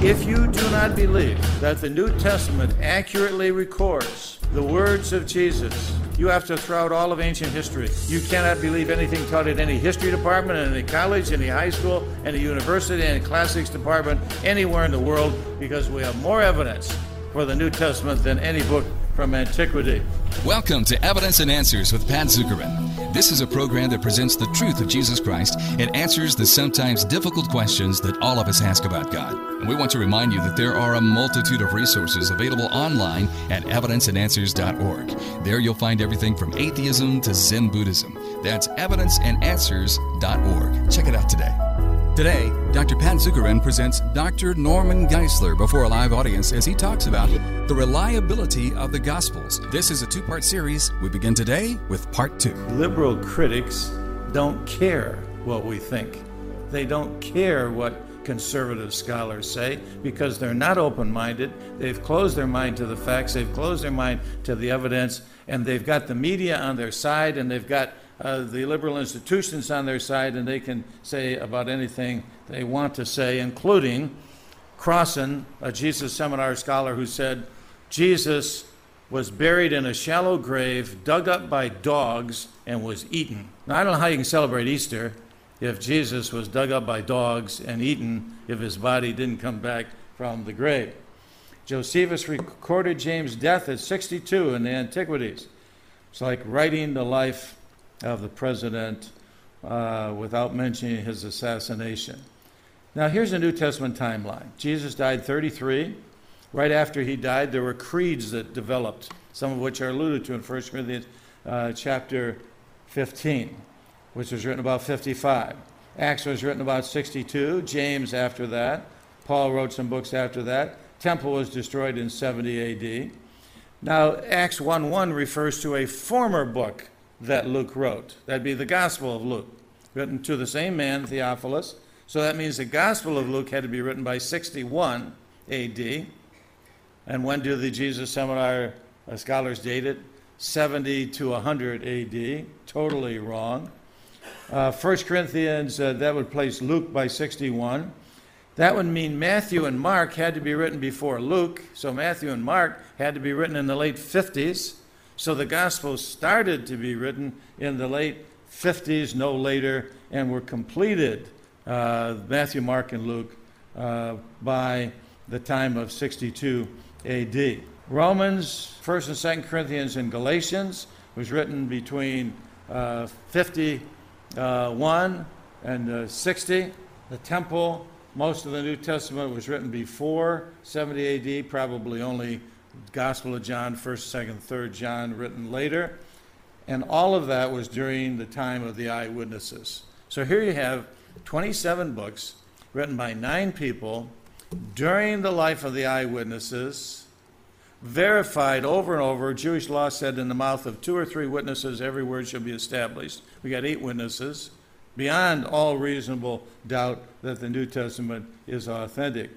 If you do not believe that the New Testament accurately records the words of Jesus, you have to throw out all of ancient history. You cannot believe anything taught in any history department, in any college, any high school, any university, any classics department, anywhere in the world, because we have more evidence for the New Testament than any book from antiquity. Welcome to Evidence and Answers with Pat Zukeran. This is a program that presents the truth of Jesus Christ and answers the sometimes difficult questions that all of us ask about God. And we want to remind you that there are a multitude of resources available online at evidenceandanswers.org. There you'll find everything from atheism to Zen Buddhism. That's evidenceandanswers.org. Check it out today. Today, Dr. Pat Zukeran presents Dr. Norman Geisler before a live audience as he talks about the reliability of the Gospels. This is a two part series. We begin today with part two. Liberal critics don't care what we think, they don't care what conservative scholars say because they're not open minded. They've closed their mind to the facts, they've closed their mind to the evidence, and they've got the media on their side and they've got uh, the liberal institutions on their side, and they can say about anything they want to say, including Crossan, a Jesus seminar scholar, who said Jesus was buried in a shallow grave, dug up by dogs, and was eaten. Now, I don't know how you can celebrate Easter if Jesus was dug up by dogs and eaten if his body didn't come back from the grave. Josephus recorded James' death at 62 in the Antiquities. It's like writing the life of the president uh, without mentioning his assassination. Now, here's a New Testament timeline. Jesus died 33. Right after he died, there were creeds that developed, some of which are alluded to in 1 Corinthians uh, chapter 15, which was written about 55. Acts was written about 62. James after that. Paul wrote some books after that. Temple was destroyed in 70 AD. Now, Acts 1 1 refers to a former book that Luke wrote. That'd be the Gospel of Luke, written to the same man, Theophilus. So that means the Gospel of Luke had to be written by 61 AD. And when do the Jesus Seminar uh, scholars date it? 70 to 100 AD. Totally wrong. Uh, 1 Corinthians, uh, that would place Luke by 61. That would mean Matthew and Mark had to be written before Luke. So Matthew and Mark had to be written in the late 50s. So the Gospels started to be written in the late 50s, no later, and were completed, uh, Matthew, Mark, and Luke, uh, by the time of 62 AD. Romans, 1st and 2nd Corinthians, and Galatians was written between uh, 51 and uh, 60. The temple, most of the New Testament was written before 70 AD, probably only Gospel of John, 1st, 2nd, 3rd John, written later. And all of that was during the time of the eyewitnesses. So here you have 27 books written by nine people during the life of the eyewitnesses, verified over and over. Jewish law said, in the mouth of two or three witnesses, every word shall be established. We got eight witnesses, beyond all reasonable doubt that the New Testament is authentic.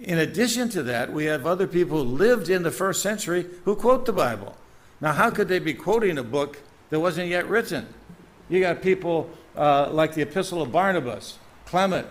In addition to that, we have other people who lived in the first century who quote the Bible. Now, how could they be quoting a book that wasn't yet written? You got people uh, like the Epistle of Barnabas, Clement,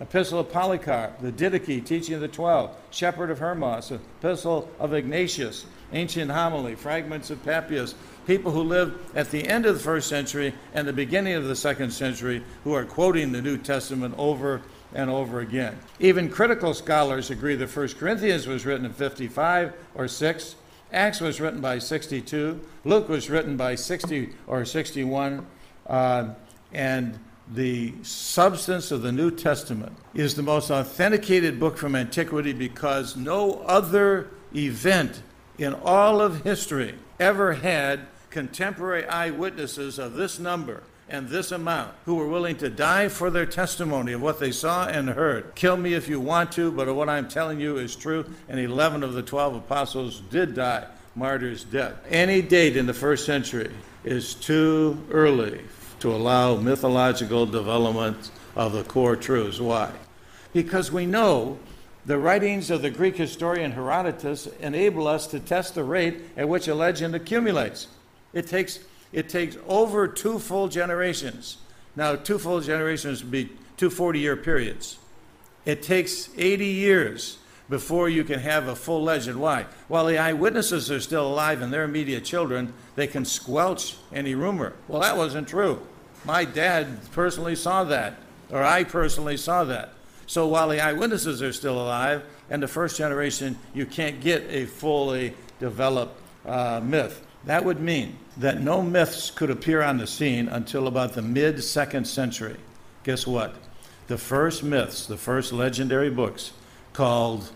Epistle of Polycarp, the Didache, Teaching of the Twelve, Shepherd of Hermas, Epistle of Ignatius, Ancient Homily, Fragments of Papias, people who lived at the end of the first century and the beginning of the second century who are quoting the New Testament over and over again. Even critical scholars agree that 1 Corinthians was written in 55 or 6, Acts was written by 62, Luke was written by 60 or 61, uh, and the substance of the New Testament is the most authenticated book from antiquity because no other event in all of history ever had contemporary eyewitnesses of this number and this amount who were willing to die for their testimony of what they saw and heard. Kill me if you want to, but what I'm telling you is true. And 11 of the 12 apostles did die martyrs' death. Any date in the first century is too early to allow mythological development of the core truths. Why? Because we know the writings of the Greek historian Herodotus enable us to test the rate at which a legend accumulates. It takes it takes over two full generations. Now, two full generations would be two 40 year periods. It takes 80 years before you can have a full legend. Why? While the eyewitnesses are still alive and their immediate children, they can squelch any rumor. Well, that wasn't true. My dad personally saw that, or I personally saw that. So while the eyewitnesses are still alive and the first generation, you can't get a fully developed uh, myth. That would mean that no myths could appear on the scene until about the mid second century. Guess what? The first myths, the first legendary books called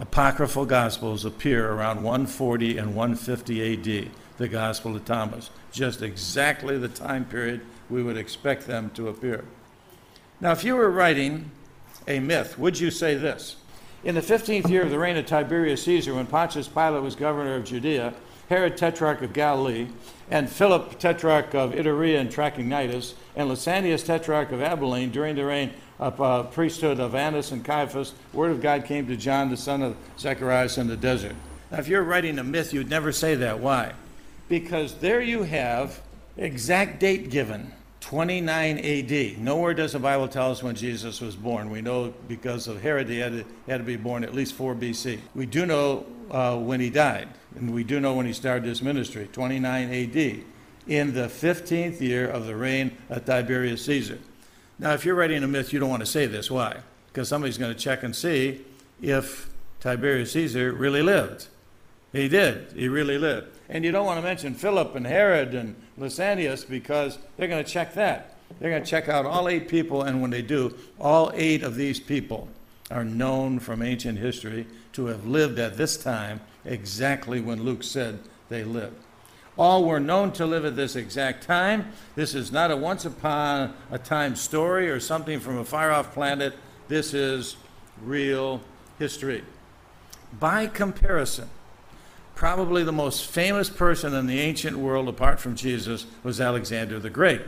apocryphal gospels appear around 140 and 150 AD, the Gospel of Thomas, just exactly the time period we would expect them to appear. Now, if you were writing a myth, would you say this? In the 15th year of the reign of Tiberius Caesar, when Pontius Pilate was governor of Judea, Herod, tetrarch of Galilee, and Philip, tetrarch of Iturea and Trachonitis, and Lysanias, tetrarch of Abilene, during the reign uh, priesthood of Annas and Caiaphas, word of God came to John, the son of Zacharias, in the desert. Now, if you're writing a myth, you'd never say that. Why? Because there you have exact date given 29 AD. Nowhere does the Bible tell us when Jesus was born. We know because of Herod, he had to, had to be born at least 4 BC. We do know uh, when he died, and we do know when he started his ministry 29 AD, in the 15th year of the reign of Tiberius Caesar. Now, if you're writing a myth, you don't want to say this. Why? Because somebody's going to check and see if Tiberius Caesar really lived. He did. He really lived. And you don't want to mention Philip and Herod and Lysanias because they're going to check that. They're going to check out all eight people, and when they do, all eight of these people are known from ancient history to have lived at this time exactly when Luke said they lived. All were known to live at this exact time. This is not a once upon a time story or something from a far off planet. This is real history. By comparison, probably the most famous person in the ancient world apart from Jesus was Alexander the Great.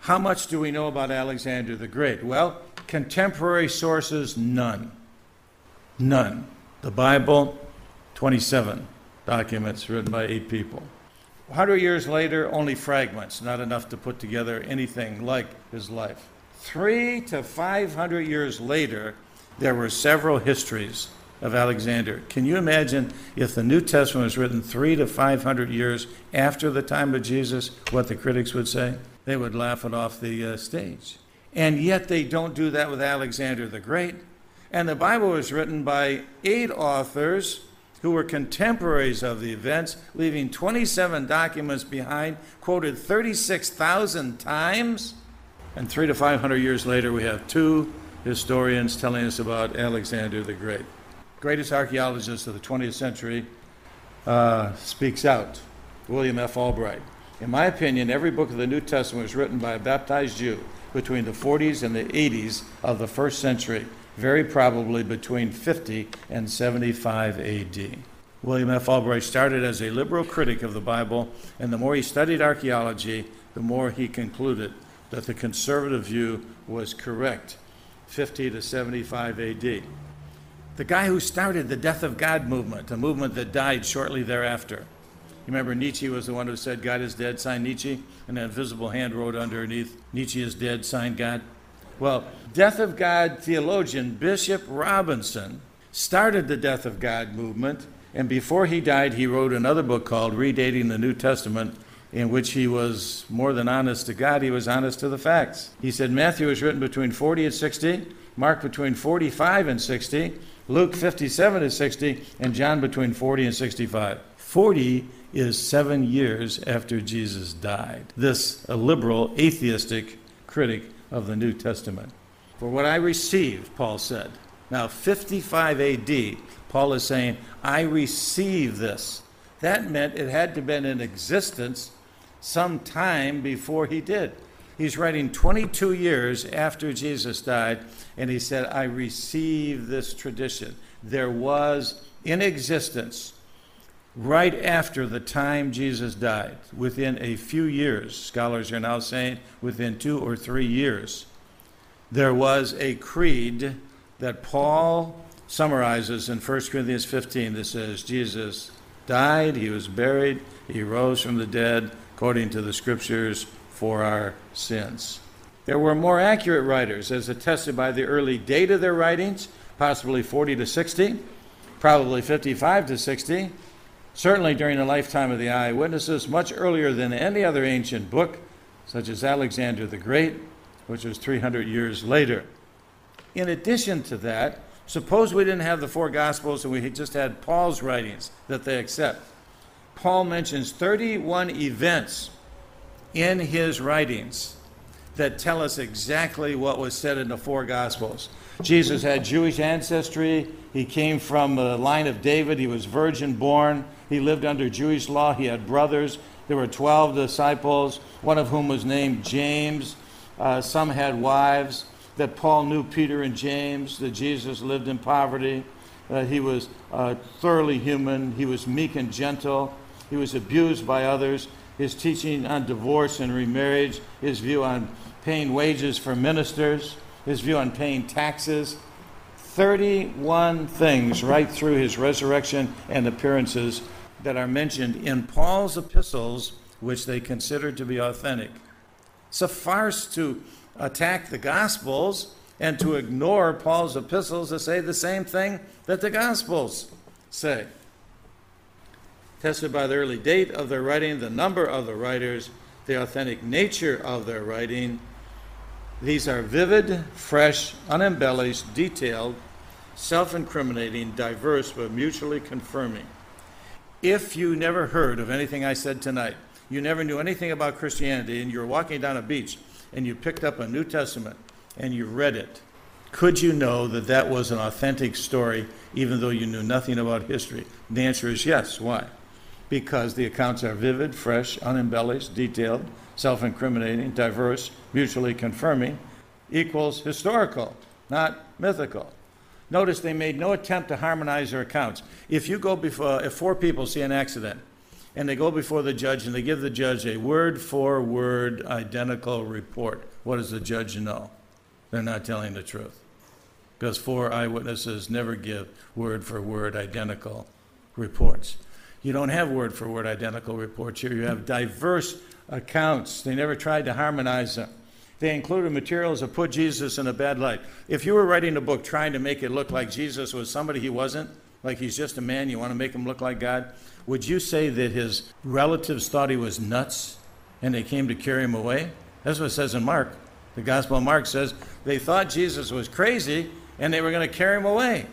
How much do we know about Alexander the Great? Well, contemporary sources, none. None. The Bible, 27 documents written by eight people. 100 years later, only fragments, not enough to put together anything like his life. Three to 500 years later, there were several histories of Alexander. Can you imagine if the New Testament was written three to 500 years after the time of Jesus, what the critics would say? They would laugh it off the uh, stage. And yet they don't do that with Alexander the Great. And the Bible was written by eight authors who were contemporaries of the events, leaving 27 documents behind, quoted 36,000 times. And three to 500 years later, we have two historians telling us about Alexander the Great. Greatest archaeologist of the 20th century uh, speaks out, William F. Albright. In my opinion, every book of the New Testament was written by a baptized Jew between the 40s and the 80s of the first century very probably between 50 and 75 AD. William F. Albright started as a liberal critic of the Bible, and the more he studied archaeology, the more he concluded that the conservative view was correct 50 to 75 AD. The guy who started the Death of God movement, a movement that died shortly thereafter. You remember Nietzsche was the one who said, God is dead, signed Nietzsche, and that invisible hand wrote underneath, Nietzsche is dead, signed God. Well, Death of God theologian Bishop Robinson started the Death of God movement, and before he died, he wrote another book called Redating the New Testament, in which he was more than honest to God, he was honest to the facts. He said Matthew was written between 40 and 60, Mark between 45 and 60, Luke 57 to 60, and John between 40 and 65. 40 is seven years after Jesus died. This a liberal, atheistic critic of the New Testament. For what I received, Paul said. Now, 55 AD, Paul is saying, I receive this. That meant it had to have been in existence some time before he did. He's writing 22 years after Jesus died, and he said, I receive this tradition. There was in existence right after the time Jesus died, within a few years, scholars are now saying within two or three years, there was a creed that Paul summarizes in 1 Corinthians 15 that says Jesus died, he was buried, he rose from the dead according to the scriptures for our sins. There were more accurate writers, as attested by the early date of their writings, possibly 40 to 60, probably 55 to 60, certainly during the lifetime of the eyewitnesses, much earlier than any other ancient book, such as Alexander the Great, which was 300 years later. In addition to that, suppose we didn't have the four Gospels and we just had Paul's writings that they accept. Paul mentions 31 events in his writings that tell us exactly what was said in the four Gospels. Jesus had Jewish ancestry. He came from the line of David. He was virgin born. He lived under Jewish law. He had brothers. There were 12 disciples, one of whom was named James. Uh, some had wives. That Paul knew Peter and James, that Jesus lived in poverty, that he was uh, thoroughly human, he was meek and gentle, he was abused by others. His teaching on divorce and remarriage, his view on paying wages for ministers, his view on paying taxes. 31 things right through his resurrection and appearances that are mentioned in Paul's epistles, which they consider to be authentic. It's a farce to attack the Gospels and to ignore Paul's epistles to say the same thing that the Gospels say. Tested by the early date of their writing, the number of the writers, the authentic nature of their writing, these are vivid, fresh, unembellished, detailed, self incriminating, diverse, but mutually confirming. If you never heard of anything I said tonight, you never knew anything about Christianity, and you were walking down a beach and you picked up a New Testament and you read it, could you know that that was an authentic story even though you knew nothing about history? The answer is yes. Why? Because the accounts are vivid, fresh, unembellished, detailed, self incriminating, diverse, mutually confirming, equals historical, not mythical. Notice they made no attempt to harmonize their accounts. If you go before, if four people see an accident and they go before the judge and they give the judge a word for word identical report, what does the judge know? They're not telling the truth. Because four eyewitnesses never give word for word identical reports. You don't have word for word identical reports here. You have diverse accounts. They never tried to harmonize them. They included materials that put Jesus in a bad light. If you were writing a book trying to make it look like Jesus was somebody he wasn't, like he's just a man, you want to make him look like God, would you say that his relatives thought he was nuts and they came to carry him away? That's what it says in Mark. The Gospel of Mark says they thought Jesus was crazy and they were going to carry him away.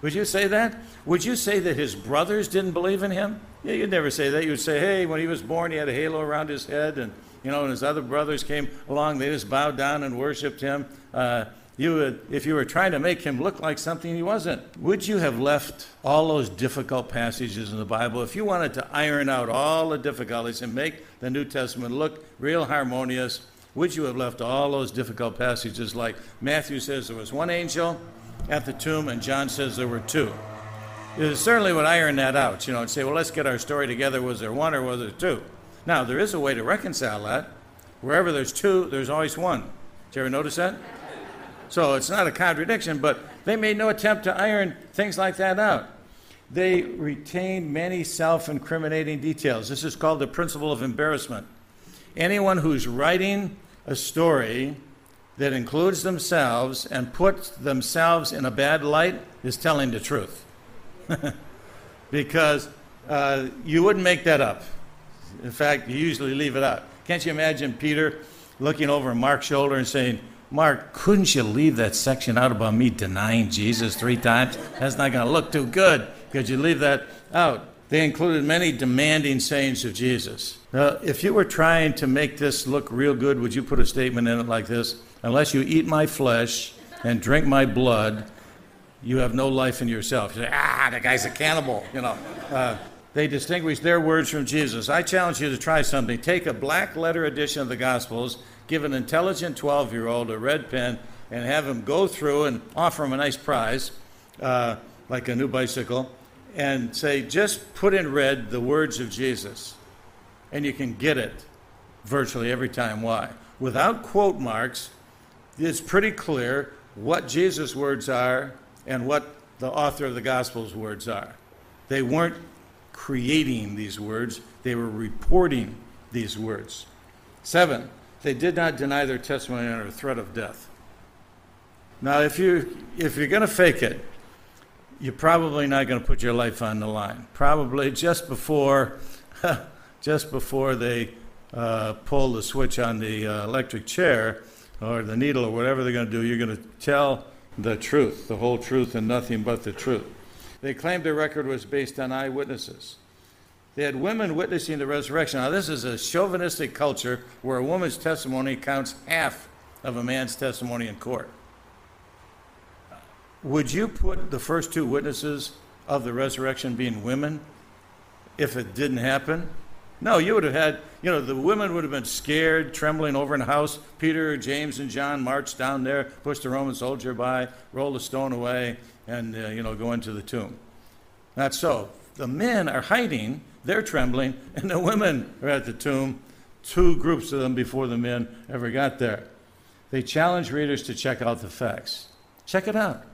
Would you say that? Would you say that his brothers didn't believe in him? Yeah, you'd never say that. You'd say, hey, when he was born, he had a halo around his head, and you know, and his other brothers came along, they just bowed down and worshipped him. Uh, you would, if you were trying to make him look like something he wasn't, would you have left all those difficult passages in the Bible? If you wanted to iron out all the difficulties and make the New Testament look real harmonious, would you have left all those difficult passages like Matthew says there was one angel at the tomb and John says there were two? You certainly would iron that out, you know, and say, well, let's get our story together. Was there one or was there two? Now, there is a way to reconcile that. Wherever there's two, there's always one. Did you ever notice that? So it's not a contradiction, but they made no attempt to iron things like that out. They retained many self incriminating details. This is called the principle of embarrassment. Anyone who's writing a story that includes themselves and puts themselves in a bad light is telling the truth. because uh, you wouldn't make that up. In fact, you usually leave it out. Can't you imagine Peter looking over Mark's shoulder and saying, Mark, couldn't you leave that section out about me denying Jesus three times? That's not going to look too good. Could you leave that out? They included many demanding sayings of Jesus. Now, if you were trying to make this look real good, would you put a statement in it like this? Unless you eat my flesh and drink my blood, you have no life in yourself. You say, ah, the guy's a cannibal, you know. Uh, they distinguish their words from Jesus. I challenge you to try something. Take a black letter edition of the Gospels, give an intelligent 12 year old a red pen, and have him go through and offer him a nice prize, uh, like a new bicycle, and say, just put in red the words of Jesus. And you can get it virtually every time. Why? Without quote marks, it's pretty clear what Jesus' words are and what the author of the Gospel's words are. They weren't creating these words, they were reporting these words. Seven, They did not deny their testimony under threat of death. Now, if, you, if you're going to fake it, you're probably not going to put your life on the line. Probably just before, just before they uh, pull the switch on the uh, electric chair or the needle or whatever they're going to do, you're going to tell the truth, the whole truth, and nothing but the truth. They claimed their record was based on eyewitnesses. They had women witnessing the resurrection. Now, this is a chauvinistic culture where a woman's testimony counts half of a man's testimony in court. Would you put the first two witnesses of the resurrection being women if it didn't happen? No, you would have had, you know, the women would have been scared, trembling over in the house. Peter, James, and John marched down there, pushed a Roman soldier by, rolled a stone away, and, uh, you know, go into the tomb. Not so. The men are hiding, they're trembling, and the women are at the tomb, two groups of them before the men ever got there. They challenge readers to check out the facts. Check it out.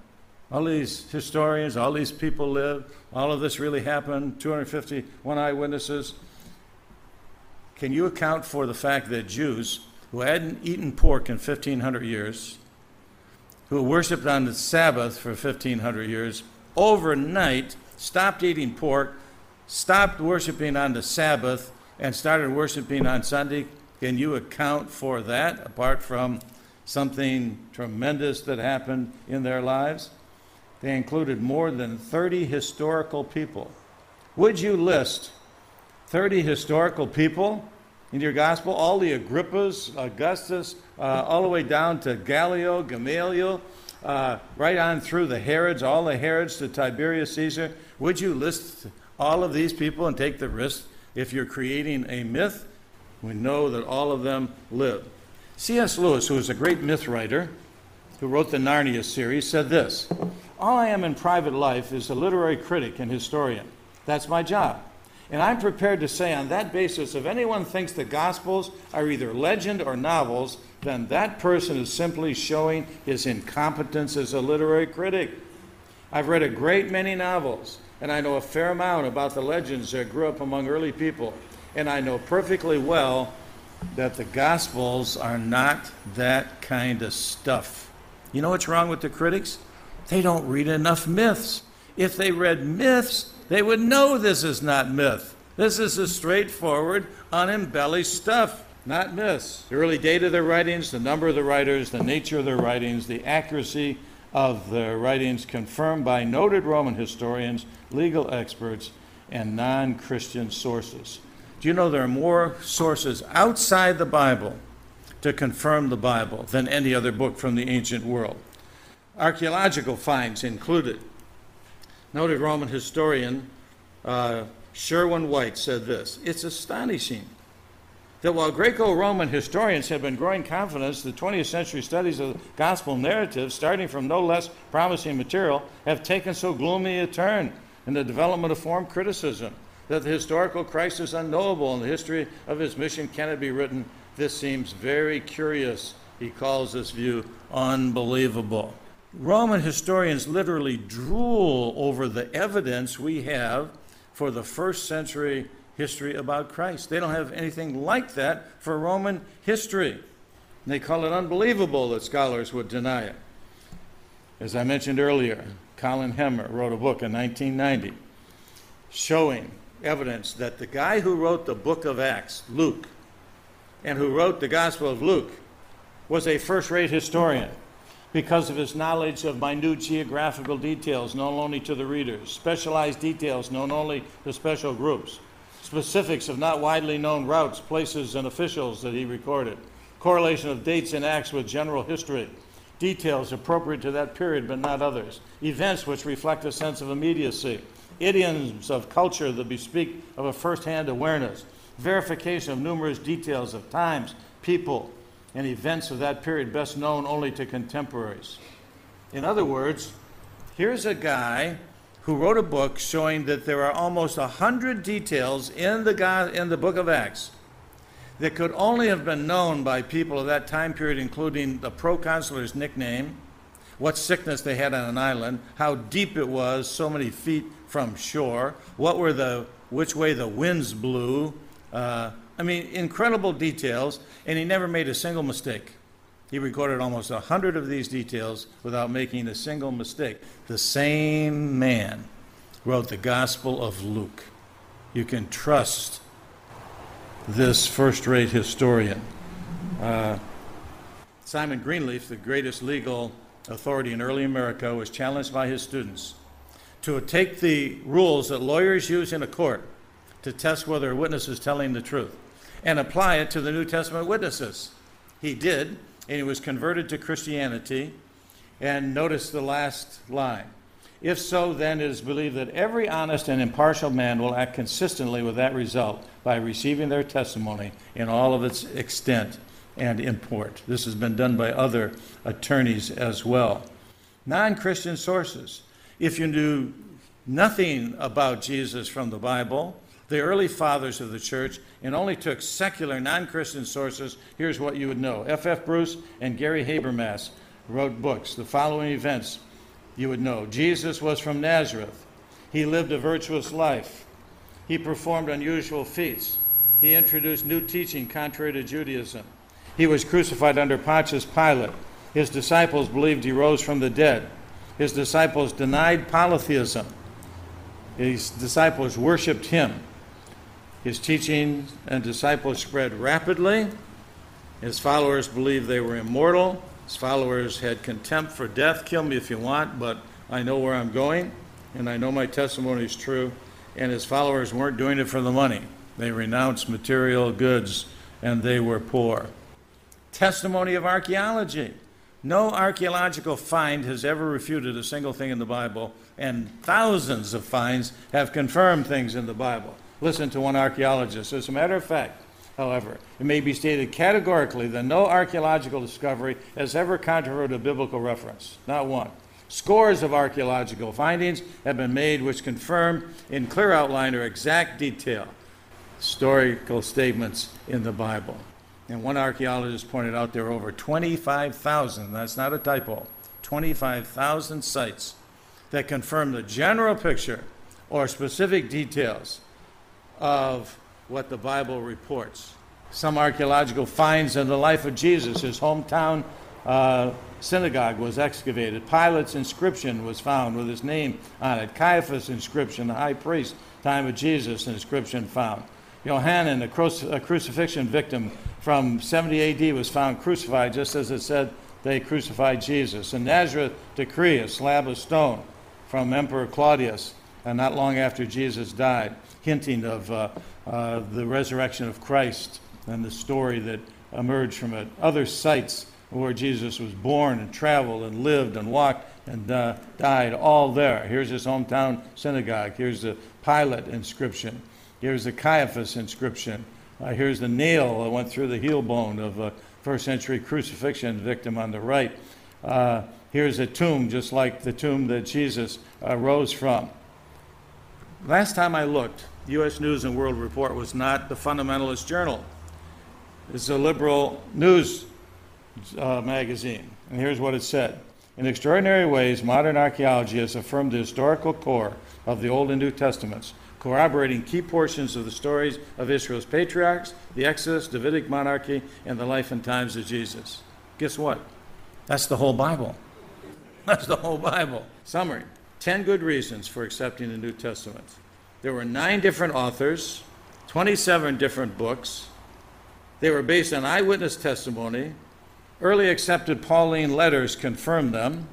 All these historians, all these people live, all of this really happened, 251 eyewitnesses. Can you account for the fact that Jews who hadn't eaten pork in 1500 years, who worshiped on the Sabbath for 1500 years, overnight stopped eating pork, stopped worshiping on the Sabbath, and started worshiping on Sunday? Can you account for that apart from something tremendous that happened in their lives? They included more than 30 historical people. Would you list 30 historical people in your gospel? All the Agrippas, Augustus, uh, all the way down to Gallio, Gamaliel, uh, right on through the Herods, all the Herods to Tiberius Caesar. Would you list all of these people and take the risk if you're creating a myth? We know that all of them lived. C.S. Lewis, who was a great myth writer, who wrote the Narnia series, said this All I am in private life is a literary critic and historian. That's my job. And I'm prepared to say, on that basis, if anyone thinks the Gospels are either legend or novels, then that person is simply showing his incompetence as a literary critic. I've read a great many novels, and I know a fair amount about the legends that grew up among early people. And I know perfectly well that the Gospels are not that kind of stuff. You know what's wrong with the critics? They don't read enough myths. If they read myths, they would know this is not myth. This is a straightforward, unembellished stuff, not myths. The early date of their writings, the number of the writers, the nature of their writings, the accuracy of their writings confirmed by noted Roman historians, legal experts, and non Christian sources. Do you know there are more sources outside the Bible to confirm the Bible than any other book from the ancient world? Archaeological finds included. Noted Roman historian uh, Sherwin White said this It's astonishing that while Greco Roman historians have been growing confidence, the 20th century studies of the gospel narratives, starting from no less promising material, have taken so gloomy a turn in the development of form criticism that the historical Christ is unknowable and the history of his mission cannot be written. This seems very curious. He calls this view unbelievable. Roman historians literally drool over the evidence we have for the first century history about Christ. They don't have anything like that for Roman history. And they call it unbelievable that scholars would deny it. As I mentioned earlier, Colin Hemer wrote a book in 1990 showing evidence that the guy who wrote the book of Acts, Luke, and who wrote the Gospel of Luke, was a first rate historian because of his knowledge of minute geographical details known only to the readers, specialized details known only to special groups, specifics of not widely known routes, places, and officials that he recorded, correlation of dates and acts with general history, details appropriate to that period but not others, events which reflect a sense of immediacy, idioms of culture that bespeak of a first hand awareness, verification of numerous details of times, people, and events of that period best known only to contemporaries. In other words, here's a guy who wrote a book showing that there are almost a hundred details in the, God, in the book of Acts that could only have been known by people of that time period, including the proconsular's nickname, what sickness they had on an island, how deep it was, so many feet from shore, what were the, which way the winds blew, uh, I mean, incredible details, and he never made a single mistake. He recorded almost a hundred of these details without making a single mistake. The same man wrote the Gospel of Luke. You can trust this first rate historian. Uh, Simon Greenleaf, the greatest legal authority in early America, was challenged by his students to take the rules that lawyers use in a court to test whether a witness is telling the truth and apply it to the New Testament witnesses. He did, and he was converted to Christianity. And notice the last line. If so, then it is believed that every honest and impartial man will act consistently with that result by receiving their testimony in all of its extent and import. This has been done by other attorneys as well. Non Christian sources. If you knew nothing about Jesus from the Bible, the early fathers of the church, and only took secular, non Christian sources, here's what you would know. F. F. Bruce and Gary Habermas wrote books. The following events you would know Jesus was from Nazareth, he lived a virtuous life, he performed unusual feats, he introduced new teaching contrary to Judaism, he was crucified under Pontius Pilate, his disciples believed he rose from the dead, his disciples denied polytheism. His disciples worshiped him. His teaching and disciples spread rapidly. His followers believed they were immortal. His followers had contempt for death. Kill me if you want, but I know where I'm going, and I know my testimony is true. And his followers weren't doing it for the money. They renounced material goods and they were poor. Testimony of archaeology. No archaeological find has ever refuted a single thing in the Bible, and thousands of finds have confirmed things in the Bible listen to one archaeologist. As a matter of fact, however, it may be stated categorically that no archaeological discovery has ever controverted a biblical reference. Not one. Scores of archaeological findings have been made which confirm in clear outline or exact detail historical statements in the Bible. And one archaeologist pointed out there are over 25,000, that's not a typo, 25,000 sites that confirm the general picture or specific details of what the Bible reports. Some archaeological finds in the life of Jesus. His hometown uh, synagogue was excavated. Pilate's inscription was found with his name on it. Caiaphas' inscription, the high priest, time of Jesus, inscription found. Johanan, a, cru- a crucifixion victim from 70 AD, was found crucified just as it said they crucified Jesus. In Nazareth, decree, a slab of stone from Emperor Claudius, and not long after Jesus died hinting of uh, uh, the resurrection of Christ and the story that emerged from it. Other sites where Jesus was born and traveled and lived and walked and uh, died, all there. Here's his hometown synagogue. Here's the Pilate inscription. Here's the Caiaphas inscription. Uh, here's the nail that went through the heel bone of a first century crucifixion victim on the right. Uh, here's a tomb just like the tomb that Jesus uh, rose from. Last time I looked, U.S. News and World Report was not the fundamentalist journal. It's a liberal news uh, magazine. And here's what it said In extraordinary ways, modern archaeology has affirmed the historical core of the Old and New Testaments, corroborating key portions of the stories of Israel's patriarchs, the Exodus, Davidic monarchy, and the life and times of Jesus. Guess what? That's the whole Bible. That's the whole Bible. Summary 10 good reasons for accepting the New Testament. There were nine different authors, 27 different books. They were based on eyewitness testimony. Early accepted Pauline letters confirmed them.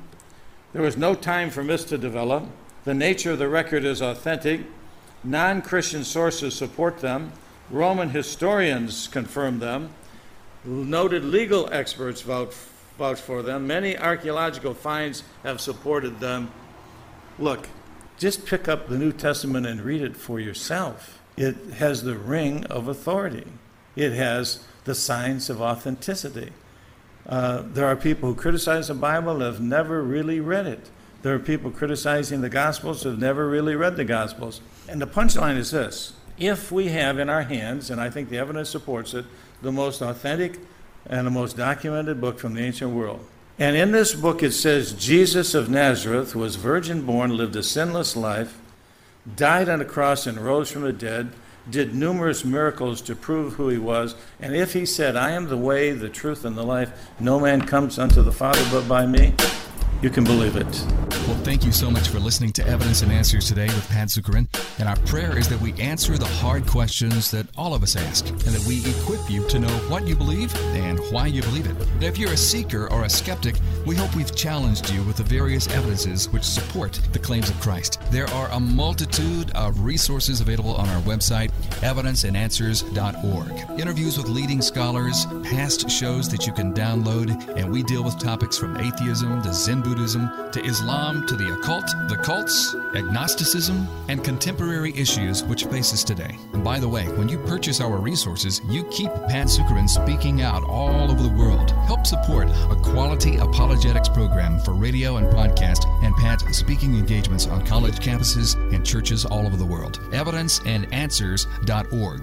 There was no time for myths to develop. The nature of the record is authentic. Non Christian sources support them. Roman historians confirm them. Noted legal experts vouch, vouch for them. Many archaeological finds have supported them. Look, just pick up the New Testament and read it for yourself. It has the ring of authority, it has the signs of authenticity. Uh, there are people who criticize the Bible and have never really read it. There are people criticizing the Gospels who have never really read the Gospels. And the punchline is this if we have in our hands, and I think the evidence supports it, the most authentic and the most documented book from the ancient world, and in this book, it says Jesus of Nazareth was virgin born, lived a sinless life, died on a cross, and rose from the dead. did numerous miracles to prove who he was. And if he said, I am the way, the truth, and the life, no man comes unto the Father but by me, you can believe it. Well, thank you so much for listening to Evidence and Answers today with Pat Zukeran. And our prayer is that we answer the hard questions that all of us ask, and that we equip you to know what you believe and why you believe it. And if you're a seeker or a skeptic, we hope we've challenged you with the various evidences which support the claims of Christ. There are a multitude of resources available on our website, evidenceandanswers.org. Interviews with leading scholars, past shows that you can download, and we deal with topics from atheism to Zen Buddhism to Islam to the occult, the cults, agnosticism, and contemporary issues which face us today. And by the way, when you purchase our resources, you keep Pat Zukeran speaking out all over the world. Help support a quality apologetics program for radio and podcast and Pat's speaking engagements on college campuses and churches all over the world. Evidenceandanswers.org.